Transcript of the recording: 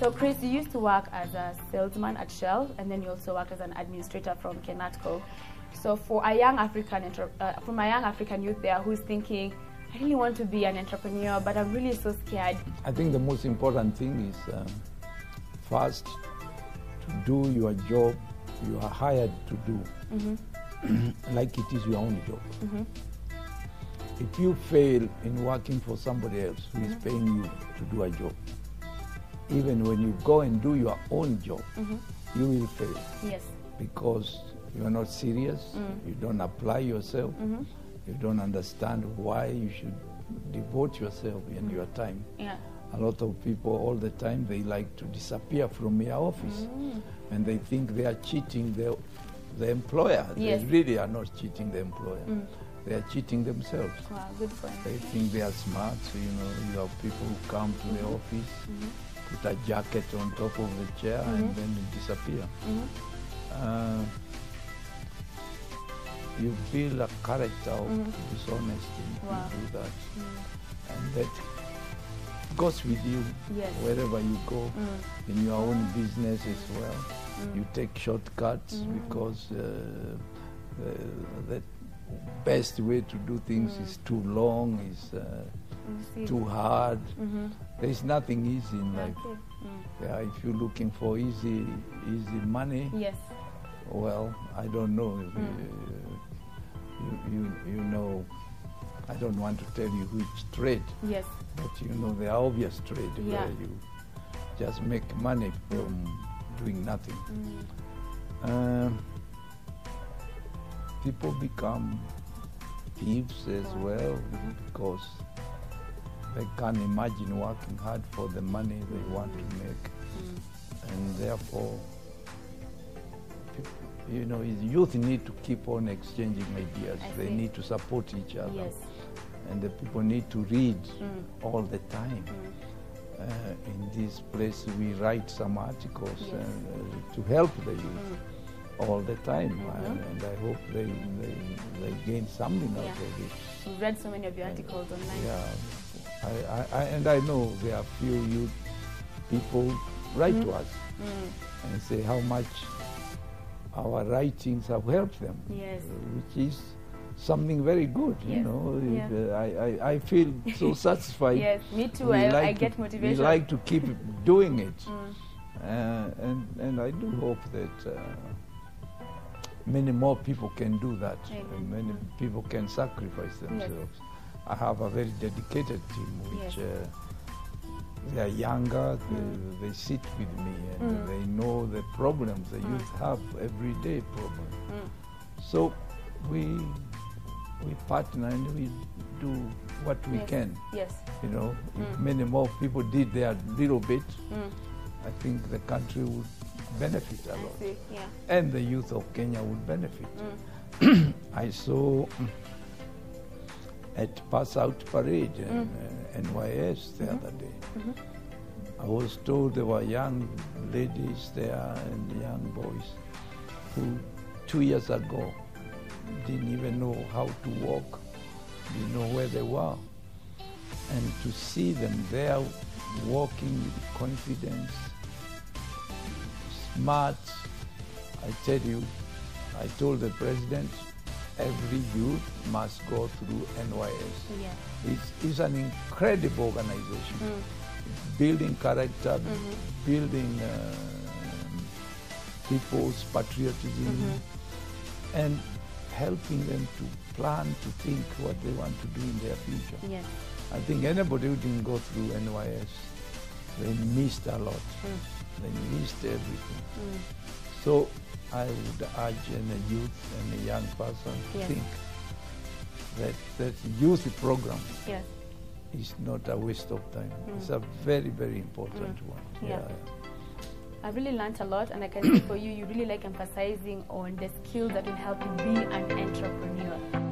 So, Chris, you used to work as a salesman at Shell, and then you also worked as an administrator from Kenatco. So, for a young African, uh, from a young African youth there who's thinking, I really want to be an entrepreneur, but I'm really so scared. I think the most important thing is um, first to do your job you are hired to do, like it is your own job. If you fail in working for somebody else who is paying you to do a job, even when you go and do your own job, mm-hmm. you will fail Yes. because you are not serious, mm. you don't apply yourself, mm-hmm. you don't understand why you should devote yourself and mm. your time. Yeah. A lot of people all the time they like to disappear from your office mm. and they think they are cheating the, the employer. Yes. They really are not cheating the employer. They are cheating themselves. Wow, good point. They think they are smart, so you know, you have people who come to the mm-hmm. office, put a jacket on top of the chair and mm-hmm. then disappear. Mm-hmm. Uh, you build a character of mm-hmm. dishonesty if Wow. you do that. And that goes with you Yes. wherever you go, mm. in your own business as well. Mm. You take shortcuts because uh, the, the best way to do things mm. is too long, is uh. Mm-hmm. too hard. Mm-hmm. There is nothing easy in life. Okay. Mm. Yeah, if you're looking for easy, easy money, Yes. well, I don't know. Mm. Uh, you, you, you know, I don't want to tell you which trade, Yes. but you know the obvious trade Yeah. where you just make money from doing nothing. Um, people become thieves as well mm-hmm. because they can't imagine working hard for the money they want to make, mm. and therefore, you know, youth need to keep on exchanging ideas. I They see. need to support each other, Yes. and the people need to read mm. all the time. Mm. Uh, in this place, we write some articles Yes. uh, to help the youth all the time, and, and I hope they, they, they gain something out of it. We've read so many of your articles online. Yeah, I, I, and I know there are few youth people write to us and say how much our writings have helped them, Yes. uh, which is something very good. You Yes. know, Yeah. Uh, I, I, I feel so satisfied. Yes, me too. I, like I to- get motivation. We like to keep doing it, uh, and and I do hope that. Uh, Many more people can do that. Many people can sacrifice themselves. I have a very dedicated team, which Yes. uh, they are younger. They, they sit with me, and they know the problems the youth have everyday problems. So we we partner and we do what we yes. can. Yes. You know, if many more people did their little bit, Mm. I think the country would benefit a lot. Yeah. and the youth of Kenya would benefit. I saw mm, at Pass Out Parade in mm-hmm. uh, NYS the mm-hmm. other day. Mm-hmm. I was told there were young ladies there and young boys who two years ago didn't even know how to walk, didn't know where they were. And to see them there walking with confidence, smart, I tell you, I told the president, every youth must go through NYS. Yeah. It's, it's an incredible organization. Mm. Building character, mm-hmm. building uh, people's patriotism, mm-hmm. and helping them to plan, to think what they want to do in their future. Yes. I think anybody who didn't go through NYS, they missed a lot. Mm. They missed everything. Mm. So I would urge any youth and a young person to Yes. think that that youth program Yes. is not a waste of time. Mm. It's a very, very important mm. one. Yeah. I really learned a lot, and I can see for you, you really like emphasizing on the skills that will help you be an entrepreneur.